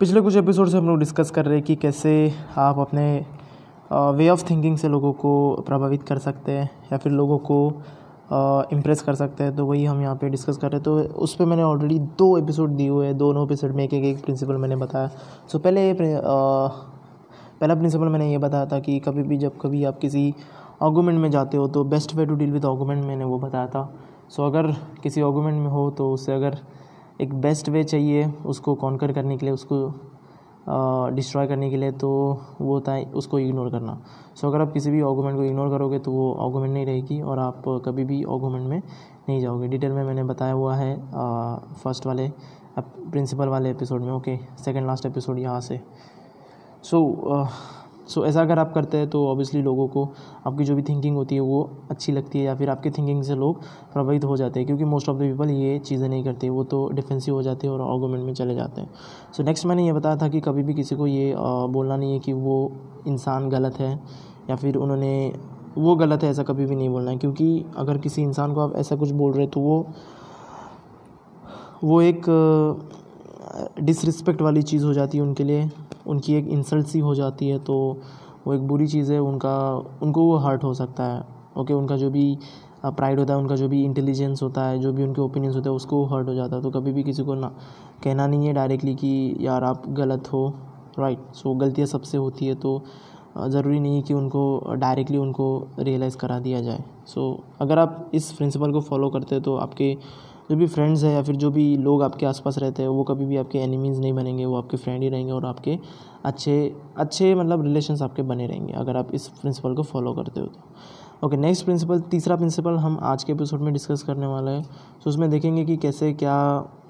पिछले कुछ एपिसोड से हम लोग डिस्कस कर रहे हैं कि कैसे आप अपने वे ऑफ़ थिंकिंग से लोगों को प्रभावित कर सकते हैं या फिर लोगों को इम्प्रेस कर सकते हैं। तो वही हम यहाँ पे डिस्कस कर रहे हैं। तो उस पर मैंने ऑलरेडी दो एपिसोड दिए हुए हैं। दोनों एपिसोड में एक एक एक प्रिंसिपल मैंने बताया। सो so, पहले पहला प्रिंसिपल मैंने ये बताया था कि कभी भी जब कभी आप किसी आर्गूमेंट में जाते हो तो best way to deal with argument मैंने वो बताया था। सो so, अगर किसी आर्गूमेंट में हो तो उससे अगर एक बेस्ट वे चाहिए उसको कॉन्कर करने के लिए उसको डिस्ट्रॉय करने के लिए तो वो होता है उसको इग्नोर करना। सो अगर आप किसी भी ऑगूमेंट को इग्नोर करोगे तो वो ऑगूमेंट नहीं रहेगी और आप कभी भी ऑगूमेंट में नहीं जाओगे। डिटेल में मैंने बताया हुआ है फ़र्स्ट वाले प्रिंसिपल वाले एपिसोड में ओके सेकेंड लास्ट एपिसोड यहाँ से। सो so, सो ऐसा अगर आप करते हैं तो ऑब्वियसली लोगों को आपकी जो भी थिंकिंग होती है वो अच्छी लगती है या फिर आपकी थिंकिंग से लोग प्रभावित हो जाते हैं क्योंकि मोस्ट ऑफ़ द पीपल ये चीज़ें नहीं करते वो तो डिफेंसिव हो जाते हैं और आर्गूमेंट में चले जाते हैं। सो so, नेक्स्ट मैंने ये बताया था कि कभी भी किसी को ये बोलना नहीं है कि वो इंसान गलत है या फिर उन्होंने वो गलत है ऐसा कभी भी नहीं बोलना है क्योंकि अगर किसी इंसान को आप ऐसा कुछ बोल रहे तो वो वो एक डिसरिस्पेक्ट वाली चीज़ हो जाती है उनके लिए। उनकी एक इंसल्ट सी हो जाती है तो वो एक बुरी चीज़ है उनका उनको वो हर्ट हो सकता है। ओके उनका जो भी प्राइड होता है उनका जो भी इंटेलिजेंस होता है जो भी उनके ओपिनियंस होते हैं उसको हर्ट हो जाता है। तो कभी भी किसी को ना कहना नहीं है डायरेक्टली कि यार आप गलत हो। राइट सो गलतियाँ सबसे होती है तो ज़रूरी नहीं कि उनको डायरेक्टली उनको रियलाइज़ करा दिया जाए। सो so, अगर आप इस प्रिंसिपल को फॉलो करते हैं तो आपके जो भी फ्रेंड्स हैं या फिर जो भी लोग आपके आसपास रहते हैं वो कभी भी आपके एनिमीज़ नहीं बनेंगे वो आपके फ्रेंड ही रहेंगे और आपके अच्छे अच्छे मतलब रिलेशंस आपके बने रहेंगे अगर आप इस प्रिंसिपल को फॉलो करते हो तो। ओके नेक्स्ट प्रिंसिपल तीसरा प्रिंसिपल हम आज के एपिसोड में डिस्कस करने वाले हैं। तो उसमें देखेंगे कि कैसे क्या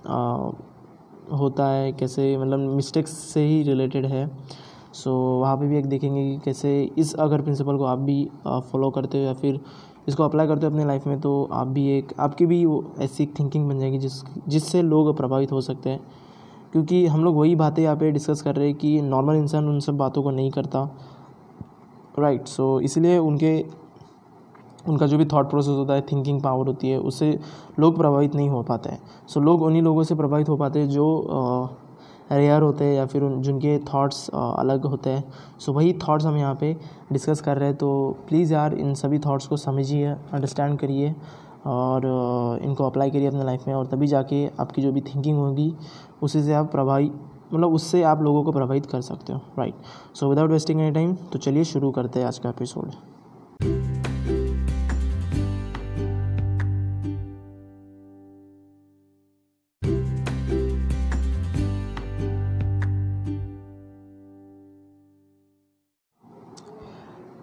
आ, होता है कैसे मतलब मिस्टेक्स से ही रिलेटेड है। सो so, वहाँ पे भी एक देखेंगे कि कैसे इस अगर प्रिंसिपल को आप भी फॉलो करते हो या फिर इसको अप्लाई करते हो अपनी लाइफ में तो आप भी एक आपकी भी वो ऐसी थिंकिंग बन जाएगी जिस जिससे लोग प्रभावित हो सकते हैं। क्योंकि हम लोग वही बातें यहाँ पे डिस्कस कर रहे हैं कि नॉर्मल इंसान उन सब बातों को नहीं करता। राइट सो इसलिए उनके उनका जो भी थॉट प्रोसेस होता है थिंकिंग पावर होती है उससे लोग प्रभावित नहीं हो पाते हैं। सो so, लोग उन्हीं लोगों से प्रभावित हो पाते हैं जो रेयर होते हैं या फिर उन, जिनके थॉट्स अलग होते हैं। सो वही थॉट्स हम यहाँ पे डिस्कस कर रहे हैं। तो प्लीज़ यार, इन सभी थॉट्स को समझिए अंडरस्टैंड करिए और इनको अप्लाई करिए अपने लाइफ में और तभी जाके आपकी जो भी थिंकिंग होगी, उसी से आप प्रभावित मतलब उससे आप लोगों को प्रभावित कर सकते हो। Right so without wasting any time तो चलिए शुरू करते हैं आज का एपिसोड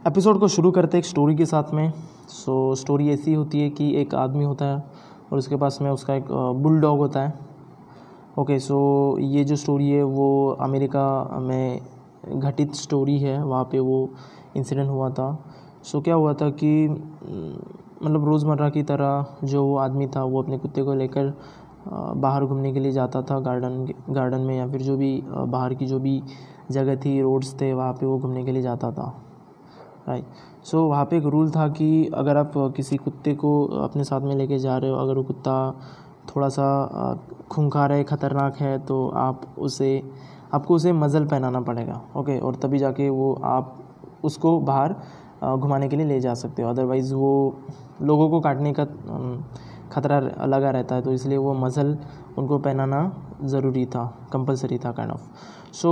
एपिसोड को शुरू करते एक स्टोरी के साथ में। सो so, स्टोरी ऐसी होती है कि एक आदमी होता है और उसके पास में उसका एक बुल डॉग होता है। ओके सो ये जो स्टोरी है वो अमेरिका में घटित स्टोरी है। वहाँ पे वो इंसिडेंट हुआ था। सो so, क्या हुआ था कि मतलब रोज़मर्रा की तरह जो वो आदमी था वो अपने कुत्ते को लेकर बाहर घूमने के लिए जाता था गार्डन गार्डन में या फिर जो भी बाहर की जो भी जगह थी रोड्स थे वहाँ पे वो घूमने के लिए जाता था। राइट सो वहाँ पे एक रूल था कि अगर आप किसी कुत्ते को अपने साथ में लेके जा रहे हो, अगर वो कुत्ता थोड़ा सा खूंखार है, ख़तरनाक है तो आप उसे, आपको उसे मज़ल पहनाना पड़ेगा ओके और तभी जाके वो आप उसको बाहर घुमाने के लिए ले जा सकते हो। अदरवाइज़ वो लोगों को काटने का ख़तरा लगा रहता है तो इसलिए वो मज़ल उनको पहनाना ज़रूरी था कंपलसरी था काइंड ऑफ़ सो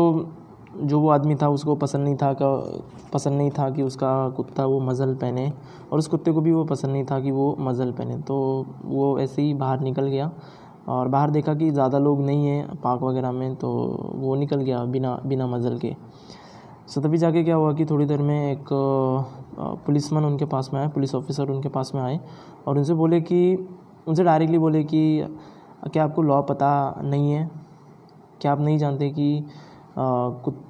जो वो आदमी था, उसको पसंद नहीं था पसंद नहीं था कि उसका कुत्ता वो मज़ल पहने और उस कुत्ते को भी वो पसंद नहीं था कि वो मज़ल पहने। तो वो ऐसे ही बाहर निकल गया और बाहर देखा कि ज़्यादा लोग नहीं हैं पार्क वगैरह में तो वो निकल गया बिना बिना मज़ल के। सो तभी जाके क्या हुआ कि थोड़ी देर में एक पुलिसमैन उनके पास में आए, पुलिस ऑफिसर उनके पास में आए और उनसे बोले कि, उनसे डायरेक्टली बोले कि, क्या आपको लॉ पता नहीं है? क्या आप नहीं जानते कि कुत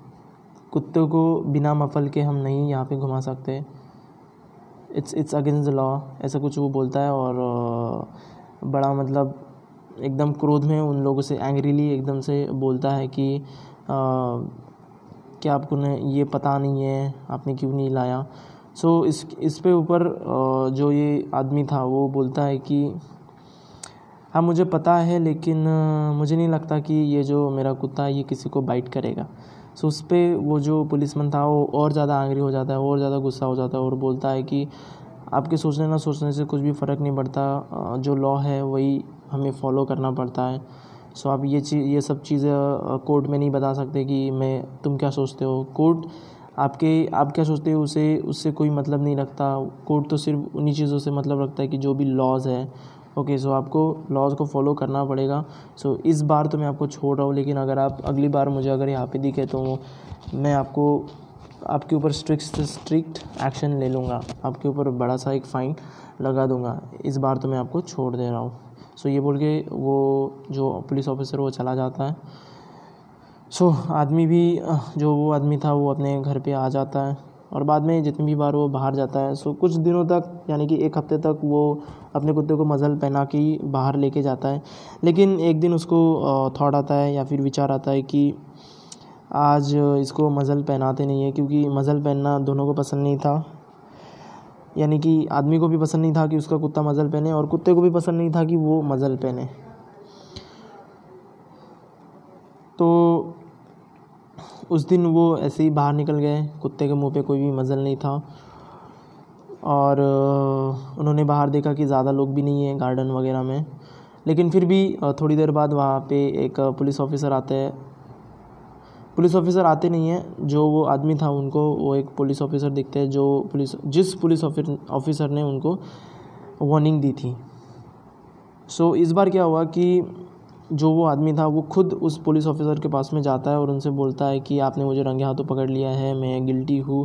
कुत्ते को बिना मफल के हम नहीं यहाँ पे घुमा सकते। It's it's against the law ऐसा कुछ वो बोलता है और बड़ा मतलब एकदम क्रोध में उन लोगों से एंग्रीली एकदम से बोलता है कि क्या आपको ने ये पता नहीं है आपने क्यों नहीं लाया? सो so, इस इस पे ऊपर जो ये आदमी था वो बोलता है कि हाँ मुझे पता है, लेकिन मुझे नहीं लगता कि ये जो मेरा कुत्ता है, ये किसी को बाइट करेगा। सो उस पर वो जो पुलिसमैन था, वो और ज़्यादा आंगरी हो जाता है, और ज़्यादा गुस्सा हो जाता है और बोलता है कि आपके सोचने ना सोचने से कुछ भी फ़र्क नहीं पड़ता जो लॉ है, वही हमें फॉलो करना पड़ता है। सो आप ये चीज़ ये सब चीज़ें कोर्ट में नहीं बता सकते कि मैं, तुम क्या सोचते हो? कोर्ट आपके, आप क्या सोचते हो, उसे, उससे कोई मतलब नहीं रखता। कोर्ट तो सिर्फ़ उन्हीं चीज़ों से मतलब रखता है कि जो भी लॉज है ओके सो आपको लॉज को फॉलो करना पड़ेगा। सो इस बार तो मैं आपको छोड़ रहा हूँ, लेकिन अगर आप अगली बार मुझे अगर यहाँ पे दिखे तो मैं आपको, आपके ऊपर स्ट्रिक्ट स्ट्रिक्ट एक्शन ले लूँगा। आपके ऊपर बड़ा सा एक फ़ाइन लगा दूँगा। इस बार तो मैं आपको छोड़ दे रहा हूँ। सो ये बोल के वो जो पुलिस ऑफिसर वो चला जाता है। सो आदमी भी, जो वो आदमी था वो अपने घर पे आ जाता है। और बाद में जितनी भी बार वो बाहर जाता है सो कुछ दिनों तक, यानी कि एक हफ़्ते तक वो अपने कुत्ते को मज़ल पहना के बाहर लेके जाता है। लेकिन एक दिन उसको थॉट आता है या फिर विचार आता है कि आज इसको मज़ल पहनाते नहीं है, क्योंकि मज़ल पहनना दोनों को पसंद नहीं था। यानी कि आदमी को भी पसंद नहीं था कि उसका कुत्ता मज़ल पहने और कुत्ते को भी पसंद नहीं था कि वो मज़ल पहने। तो उस दिन वो ऐसे ही बाहर निकल गए। कुत्ते के मुँह पे कोई भी मज़ल नहीं था। और उन्होंने बाहर देखा कि ज़्यादा लोग भी नहीं हैं गार्डन वगैरह में। लेकिन फिर भी थोड़ी देर बाद वहाँ पे एक पुलिस ऑफिसर आते हैं। पुलिस ऑफिसर आते नहीं हैं। जो वो आदमी था उनको वो एक पुलिस ऑफिसर दिखते हैं। जो पुलिस जिस पुलिस ऑफिसर ने उनको वार्निंग दी थी। सो so, इस बार क्या हुआ कि जो वो आदमी था वो खुद उस पुलिस ऑफिसर के पास में जाता है और उनसे बोलता है कि आपने मुझे रंगे हाथों पकड़ लिया है मैं गिल्टी हूँ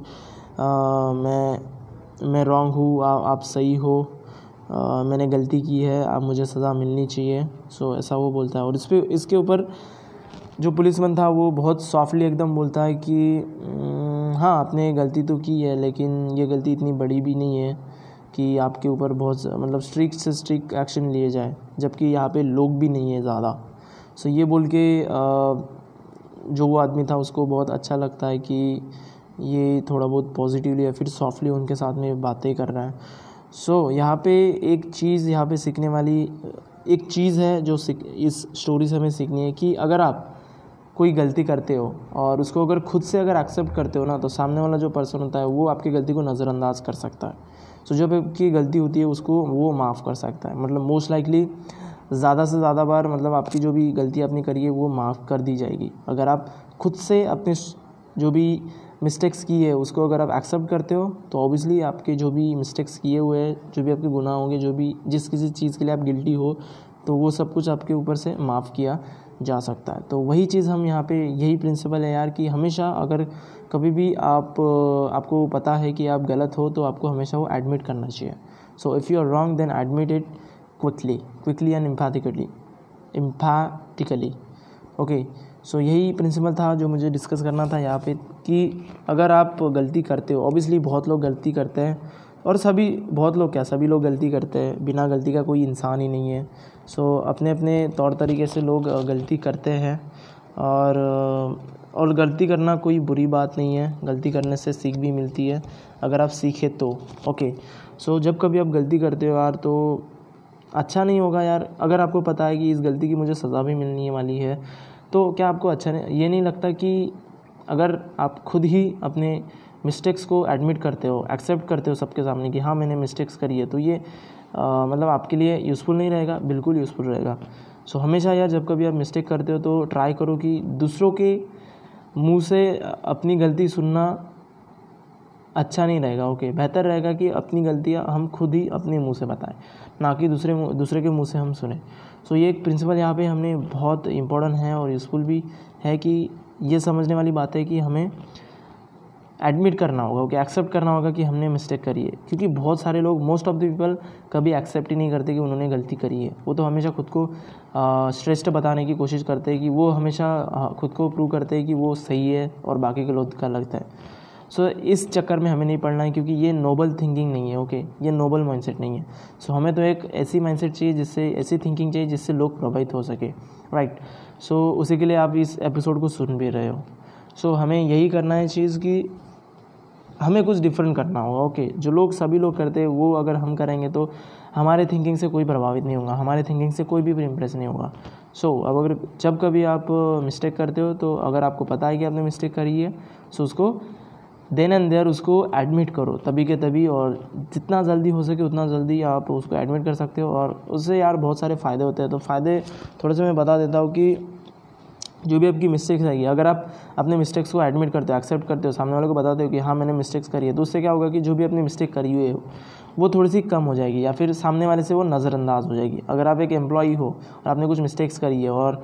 मैं मैं रॉन्ग हूँ आप सही हो आ, मैंने गलती की है आप मुझे सज़ा मिलनी चाहिए। सो ऐसा वो बोलता है। और इस पर इसके ऊपर जो पुलिसमैन था वो बहुत सॉफ्टली एकदम बोलता है कि हाँ आपने गलती तो की है लेकिन ये गलती इतनी बड़ी भी नहीं है कि आपके ऊपर बहुत मतलब स्ट्रिक्ट से स्ट्रिक्ट एक्शन लिए जाए जबकि यहाँ पे लोग भी नहीं है ज़्यादा। सो ये बोल के जो वो आदमी था उसको बहुत अच्छा लगता है कि ये थोड़ा बहुत पॉजिटिवली या फिर सॉफ्टली उनके साथ में बातें कर रहा है। सो so, यहाँ पे एक चीज़ यहाँ पे सीखने वाली एक चीज़ है जो इस स्टोरी से हमें सीखनी है कि अगर आप कोई गलती करते हो और उसको अगर खुद से अगर एक्सेप्ट करते हो ना तो सामने वाला जो पर्सन होता है वो आपकी गलती को नज़रअंदाज कर सकता है। सो जब आपकी गलती होती है उसको वो माफ़ कर सकता है। मतलब मोस्ट लाइकली ज़्यादा से ज़्यादा बार मतलब आपकी जो भी गलती आपने करी है वो माफ़ कर दी जाएगी। अगर आप खुद से अपने जो भी मिस्टेक्स की है उसको अगर आप एक्सेप्ट करते हो तो ऑब्वियसली आपके जो भी मिस्टेक्स किए हुए हैं, जो भी आपके गुनाह होंगे, जो भी जिस किसी चीज़ के लिए आप गिल्टी हो तो वो सब कुछ आपके ऊपर से माफ़ किया जा सकता है। तो वही चीज़ हम यहाँ पे, यही प्रिंसिपल है यार कि हमेशा अगर कभी भी आप, आपको पता है कि आप गलत हो तो आपको हमेशा वो एडमिट करना चाहिए। So if you are wrong then admit it quickly quickly and empathically empathically okay so यही प्रिंसिपल था जो मुझे डिस्कस करना था यहाँ पे कि अगर आप गलती करते हो ऑब्वियसली बहुत लोग गलती करते हैं और सभी, बहुत लोग क्या, सभी लोग गलती करते हैं, बिना गलती का कोई इंसान ही नहीं है। सो अपने अपने तौर तरीके से लोग गलती करते हैं और और गलती करना कोई बुरी बात नहीं है, गलती करने से सीख भी मिलती है, अगर आप सीखे तो। ओके सो जब कभी आप गलती करते हो यार तो अच्छा नहीं होगा यार। अगर आपको पता है कि इस गलती की मुझे सज़ा भी मिलने वाली है तो क्या आपको अच्छा नहीं, ये नहीं लगता कि अगर आप खुद ही अपने मिस्टेक्स को एडमिट करते हो एक्सेप्ट करते हो सबके सामने कि हाँ मैंने मिस्टेक्स करी है तो ये आ, मतलब आपके लिए यूज़फुल नहीं रहेगा बिल्कुल यूज़फुल रहेगा। सो so, हमेशा यार जब कभी आप मिस्टेक करते हो तो ट्राई करो कि दूसरों के मुँह से अपनी गलती सुनना अच्छा नहीं रहेगा ओके बेहतर रहेगा कि अपनी गलतियाँ हम खुद ही अपने मुँह से बताएँ ना कि दूसरे दूसरे के मुँह से हम सुने। सो so, ये एक प्रिंसिपल यहाँ पे हमने बहुत इम्पोर्टेंट है और यूज़फुल भी है कि ये समझने वाली बात है कि हमें एडमिट करना होगा ओके एक्सेप्ट करना होगा कि हमने मिस्टेक करी है। क्योंकि बहुत सारे लोग मोस्ट ऑफ़ द पीपल कभी एक्सेप्ट ही नहीं करते कि उन्होंने गलती करी है। वो तो हमेशा खुद को श्रेष्ठ बताने की कोशिश करते हैं कि वो हमेशा खुद को प्रूव करते हैं कि वो सही है और बाकी के लोग का लगता है। सो so, इस चक्कर में हमें नहीं पढ़ना है क्योंकि ये नोबल थिंकिंग नहीं है ओके okay? ये नोबल माइंडसेट नहीं है। सो so, हमें तो एक ऐसी माइंडसेट चाहिए जिससे ऐसी थिंकिंग चाहिए जिससे लोग प्रभावित हो सके राइट right? सो so, उसी के लिए आप इस एपिसोड को सुन भी रहे हो। सो so, हमें यही करना है चीज़ कि हमें कुछ डिफरेंट करना होगा ओके जो लोग सभी लोग करते हैं वो अगर हम करेंगे तो हमारे थिंकिंग से कोई प्रभावित नहीं होगा हमारे थिंकिंग से कोई भी इम्प्रेस नहीं होगा। सो so, अब अगर जब कभी आप मिस्टेक करते हो तो अगर आपको पता है कि आपने मिस्टेक करी है सो उसको देन एंड देयर उसको एडमिट करो तभी के तभी और जितना जल्दी हो सके उतना जल्दी आप उसको एडमिट कर सकते हो। और उससे यार बहुत सारे फ़ायदे होते हैं तो फ़ायदे थोड़े से मैं बता देता हूँ कि जो भी आपकी मिस्टेक्स आएगी, अगर आप अपने मिस्टेक्स को एडमिट करते हो एक्सेप्ट करते हो, सामने वाले को बताते हो कि हाँ मैंने मिस्टेक्स करी है तो उससे क्या होगा कि जो भी अपनी मिस्टेक करी हुई है, वो थोड़ी सी कम हो जाएगी या फिर सामने वाले से वो नज़रअंदाज हो जाएगी। अगर आप एक एम्प्लॉई हो और आपने कुछ मिस्टेक्स करी है और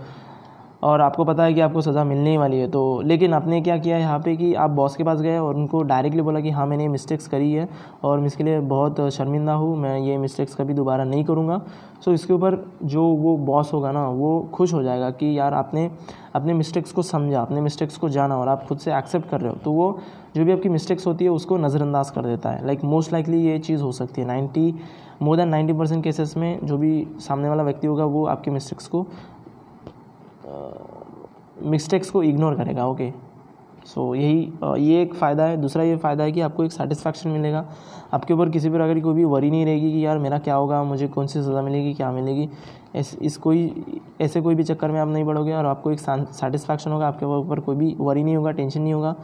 और आपको पता है कि आपको सज़ा मिलने ही वाली है। तो लेकिन आपने क्या किया यहाँ पे कि आप बॉस के पास गए और उनको डायरेक्टली बोला कि हाँ मैंने मिस्टेक्स करी है और मैं इसके लिए बहुत शर्मिंदा हूँ, मैं ये मिस्टेक्स कभी दोबारा नहीं करूँगा। सो इसके ऊपर जो वो बॉस होगा ना, वो खुश हो जाएगा कि यार, आपने अपने मिस्टेक्स को समझा, अपने मिस्टेक्स को जाना और आप खुद से एक्सेप्ट कर रहे हो। तो वो जो भी आपकी मिस्टेक्स होती है, उसको नज़रअंदाज कर देता है। लाइक मोस्ट लाइकली ये चीज़ हो सकती है। Ninety more than ninety percent cases में जो भी सामने वाला व्यक्ति होगा, वो आपकी मिस्टेक्स को मिस्टेक्स को इग्नोर करेगा ओके सो यही ये एक फ़ायदा है। दूसरा ये फ़ायदा है कि आपको एक सेटिस्फैक्शन मिलेगा। आपके ऊपर किसी पर अगर कोई भी वरी नहीं रहेगी कि यार मेरा क्या होगा, मुझे कौन सी सज़ा मिलेगी, क्या मिलेगी इस इस कोई, ऐसे कोई भी चक्कर में आप नहीं पड़ोगे और आपको एक सेटिस्फैक्शन होगा। आपके ऊपर कोई भी वरी नहीं होगा टेंशन नहीं होगा।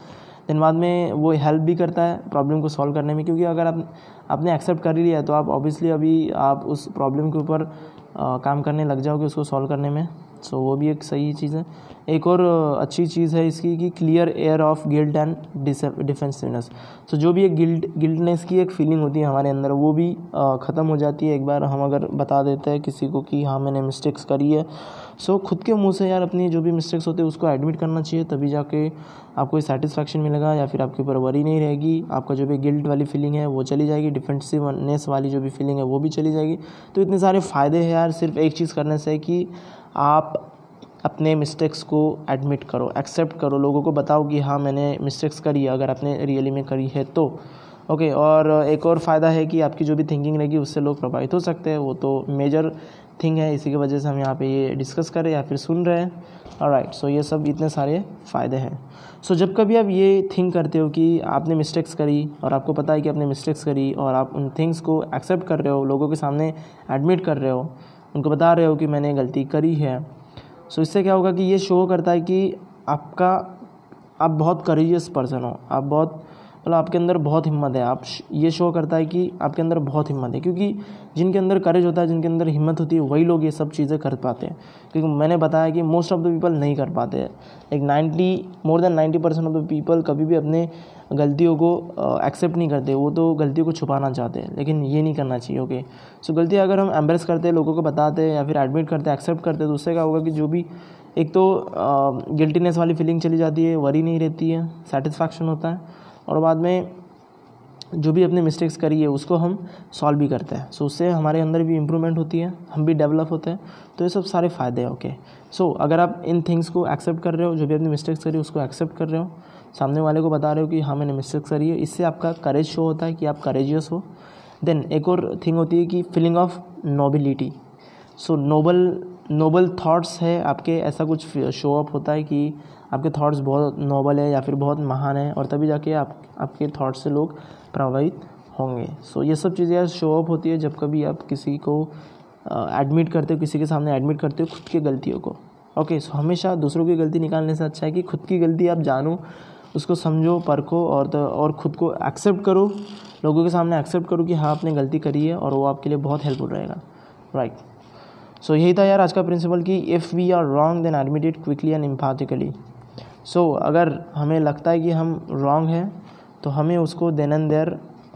दिन बाद में वो हेल्प भी करता है प्रॉब्लम को सॉल्व करने में। क्योंकि अगर आप, आपने एक्सेप्ट कर ही लिया तो आप ऑब्वियसली अभी आप उस प्रॉब्लम के ऊपर काम करने लग जाओगे उसको सॉल्व करने में। सो वो भी एक सही चीज़ है। एक और अच्छी चीज़ है इसकी कि clear air of guilt and defensiveness so जो भी एक गिल्ट गिल्टनेस की एक फीलिंग होती है हमारे अंदर, वो भी ख़त्म हो जाती है। एक बार हम अगर बता देते हैं किसी को कि हाँ मैंने मिस्टेक्स करी है। सो खुद के मुँह से यार अपनी जो भी मिस्टेक्स होते हैं, उसको एडमिट करना चाहिए, तभी जाके आपको सेटिस्फैक्शन मिलेगा या फिर आपके ऊपर वरी नहीं रहेगी। आपका जो भी गिल्ट वाली फीलिंग है, वो चली जाएगी। डिफेंसिवनेस वाली जो भी फीलिंग है, वो भी चली जाएगी। तो इतने सारे फ़ायदे हैं यार सिर्फ़ एक चीज़ करने से कि आप अपने मिस्टेक्स को एडमिट करो एक्सेप्ट करो। लोगों को बताओ कि हाँ मैंने मिस्टेक्स करी है अगर आपने रियली में करी है तो। ओके और एक और फ़ायदा है कि आपकी जो भी थिंकिंग रहेगी उससे लोग प्रभावित हो सकते हैं। वो तो मेजर थिंग है इसी की वजह से हम यहाँ पे ये डिस्कस करें या फिर सुन रहे हैं। और राइट सो ये सब इतने सारे फ़ायदे हैं। सो so, जब कभी आप ये थिंक करते हो कि आपने मिस्टेक्स करी और आपको पता है कि आपने मिस्टेक्स करी और आप उन थिंग्स को एक्सेप्ट कर रहे हो लोगों के सामने एडमिट कर रहे हो उनको बता रहे हो कि मैंने गलती करी है। सो इससे क्या होगा कि ये शो करता है कि आपका, आप बहुत करेजियस पर्सन हो, आप बहुत मतलब आपके अंदर बहुत हिम्मत है। आप ये शो करता है कि आपके अंदर बहुत हिम्मत है, क्योंकि जिनके अंदर करेज होता है, जिनके अंदर हिम्मत होती है, वही लोग ये सब चीज़ें कर पाते हैं। क्योंकि मैंने बताया कि मोस्ट ऑफ़ द पीपल नहीं कर पाते हैं। एक ninety more than ninety percent of the people कभी भी अपने गलतियों को एक्सेप्ट नहीं करते। वो तो गलतियों को छुपाना चाहते हैं, लेकिन ये नहीं करना चाहिए ओके सो गलती अगर हम एम्ब्रेस करते हैं, लोगों को बताते हैं या फिर एडमिट करते हैं एक्सेप्ट करते हैं तो उससे क्या होगा कि जो भी, एक तो गिल्टीनेस वाली फीलिंग चली जाती है वरी नहीं रहती है सेटिस्फैक्शन होता है। और बाद में जो भी अपने मिस्टेक्स करी है उसको हम सॉल्व भी करते हैं। सो so, उससे हमारे अंदर भी इम्प्रूवमेंट होती है हम भी डेवलप होते हैं। तो ये सब सारे फ़ायदे हैं ओके सो अगर आप इन थिंग्स को एक्सेप्ट कर रहे हो जो भी अपनी मिस्टेक्स करी उसको एक्सेप्ट कर रहे हो सामने वाले को बता रहे हो कि हाँ मैंने मिस्टेक्स करी है। इससे आपका करेज शो होता है कि आप करेजियस हो। देन एक और थिंग होती है कि feeling of nobility so noble noble thoughts है आपके ऐसा कुछ शो अप होता है कि आपके थाट्स बहुत नोबल है या फिर बहुत महान है और तभी जाके आप आपके थाट्स से लोग प्रभावित होंगे। सो so, ये सब चीज़ें यार शो अप होती है जब कभी आप किसी को एडमिट uh, करते हो किसी के सामने एडमिट करते हो खुद की गलतियों को। ओके okay, सो so हमेशा दूसरों की गलती निकालने से अच्छा है कि खुद की गलती आप जानो उसको समझो परखो और तो और ख़ुद को एक्सेप्ट करो लोगों के सामने एक्सेप्ट करो कि हाँ आपने गलती करी है और वो आपके लिए बहुत हेल्पफुल रहेगा। राइट सो यही था यार आज का प्रिंसिपल कि if we are wrong then admit quickly and empathically so अगर हमें लगता है कि हम रॉन्ग हैं तो हमें उसको देन एंड देयर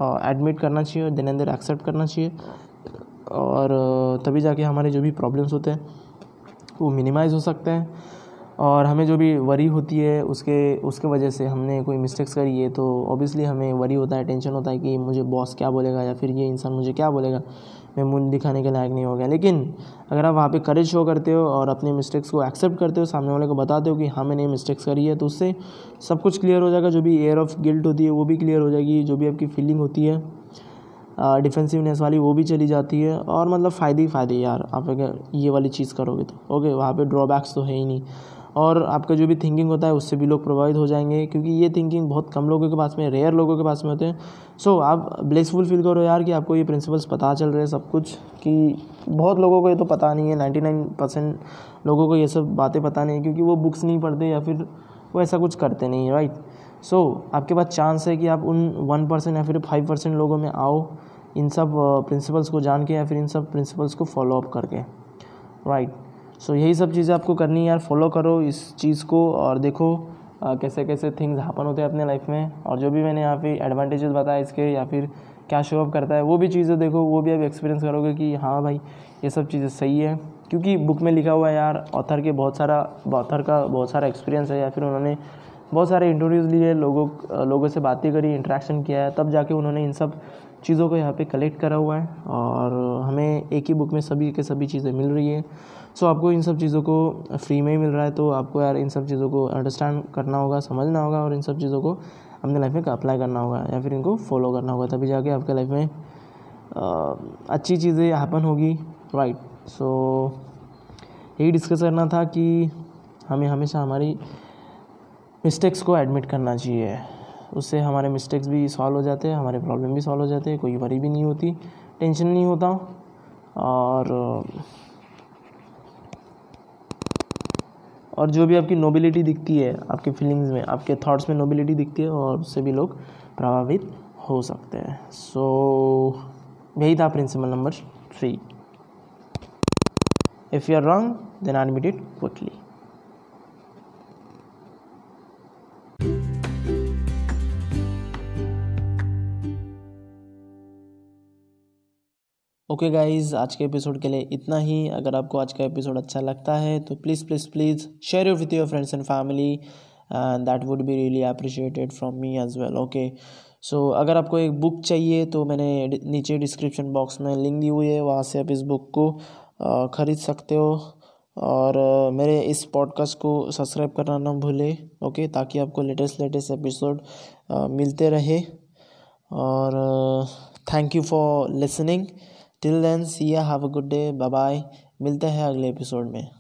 एडमिट करना चाहिए और देन एंड देयर एक्सेप्ट करना चाहिए। और तभी जाके हमारे जो भी प्रॉब्लम्स होते हैं, वो मिनिमाइज़ हो सकते हैं। और हमें जो भी वरी होती है, उसके उसके वजह से हमने कोई मिस्टेक्स करी है तो ऑब्वियसली हमें वरी होता है टेंशन होता है कि मुझे बॉस क्या बोलेगा या फिर ये इंसान मुझे क्या बोलेगा। मैं मुँह दिखाने के लायक नहीं हो गया। लेकिन अगर आप वहाँ पे करेज शो करते हो और अपने मिस्टेक्स को एक्सेप्ट करते हो, सामने वाले को बताते हो कि हाँ मैंने मिस्टेक्स करी है तो उससे सब कुछ क्लियर हो जाएगा। जो भी एयर ऑफ़ गिल्ट होती है, वो भी क्लियर हो जाएगी। जो भी आपकी फीलिंग होती है डिफेंसिवनेस वाली, वो भी चली जाती है। और मतलब फ़ायदे ही फ़ायदे यार। आप अगर ये वाली चीज़ करोगे तो। ओके वहाँ पे ड्रॉबैक्स तो है ही नहीं। और आपका जो भी थिंकिंग होता है उससे भी लोग प्रभावित हो जाएँगे क्योंकि ये थिंकिंग बहुत कम लोगों के पास में रेयर लोगों के पास में होते हैं सो so, आप ब्लेसफुल फील करो यार कि आपको ये प्रिंसिपल्स पता चल रहे हैं सब कुछ कि बहुत लोगों को ये तो पता नहीं है नाइन्टी नाइन परसेंट लोगों को ये सब बातें पता नहीं है क्योंकि वो बुक्स नहीं पढ़ते या फिर वो ऐसा कुछ करते नहीं राइट सो so, आपके पास चांस है कि आप उन वन परसेंट या फिर फाइव परसेंट लोगों में आओ इन सब प्रिंसिपल्स को जान के या फिर इन सब प्रिंसिपल्स को फॉलो अप करके राइट right. सो so, यही सब चीज़ें आपको करनी है यार। फॉलो करो इस चीज़ को और देखो आ, कैसे कैसे थिंग्स हैपन होते हैं अपने लाइफ में। और जो भी मैंने यहाँ पे एडवांटेजेस बताए इसके या फिर क्या शो अप करता है वो भी चीज़ें देखो वो भी आप एक्सपीरियंस करोगे कि हाँ भाई ये सब चीज़ें सही है। क्योंकि बुक में लिखा हुआ है यार ऑथर के बहुत सारा ऑथर का बहुत सारा एक्सपीरियंस है या फिर उन्होंने बहुत सारे इंटरव्यूज़ लिए लोगों लोगों से बातें करी इंट्रैक्शन किया है तब जाके उन्होंने इन सब चीज़ों को यहाँ पे कलेक्ट करा हुआ है और हमें एक ही बुक में सभी के सभी चीज़ें मिल रही है। सो आपको इन सब चीज़ों को फ्री में ही मिल रहा है तो आपको यार इन सब चीज़ों को अंडरस्टैंड करना होगा समझना होगा और इन सब चीज़ों को अपने लाइफ में अप्लाई करना होगा या फिर इनको फॉलो करना होगा तभी जाके आपके लाइफ में आ, अच्छी चीज़ें हैपन होगी। राइट सो यही डिस्कस करना था कि हमें हमेशा हमारी मिस्टेक्स को एडमिट करना चाहिए। उससे हमारे मिस्टेक्स भी सॉल्व हो जाते हैं हमारे प्रॉब्लम भी सॉल्व हो जाते हैं कोई वरी भी नहीं होती टेंशन नहीं होता। और और जो भी आपकी नोबिलिटी दिखती है आपकी फीलिंग्स में आपके थॉट्स में नोबिलिटी दिखती है और उससे भी लोग प्रभावित हो सकते हैं। सो so, यही था principle number three if you are wrong then admit it quickly okay guys आज के एपिसोड के लिए इतना ही। अगर आपको आज का एपिसोड अच्छा लगता है तो please please please share with your friends and family and that would be really appreciated from me as well okay so अगर आपको एक बुक चाहिए तो मैंने नीचे डिस्क्रिप्शन बॉक्स में लिंक दी हुई है, वहाँ से आप इस बुक को ख़रीद सकते हो। और मेरे इस पॉडकास्ट को सब्सक्राइब करना ना भूलें ओके ताकि आपको लेटेस्ट लेटेस्ट एपिसोड मिलते रहे। और thank you for listening till then see ya have a good day bye bye मिलते हैं अगले एपिसोड में।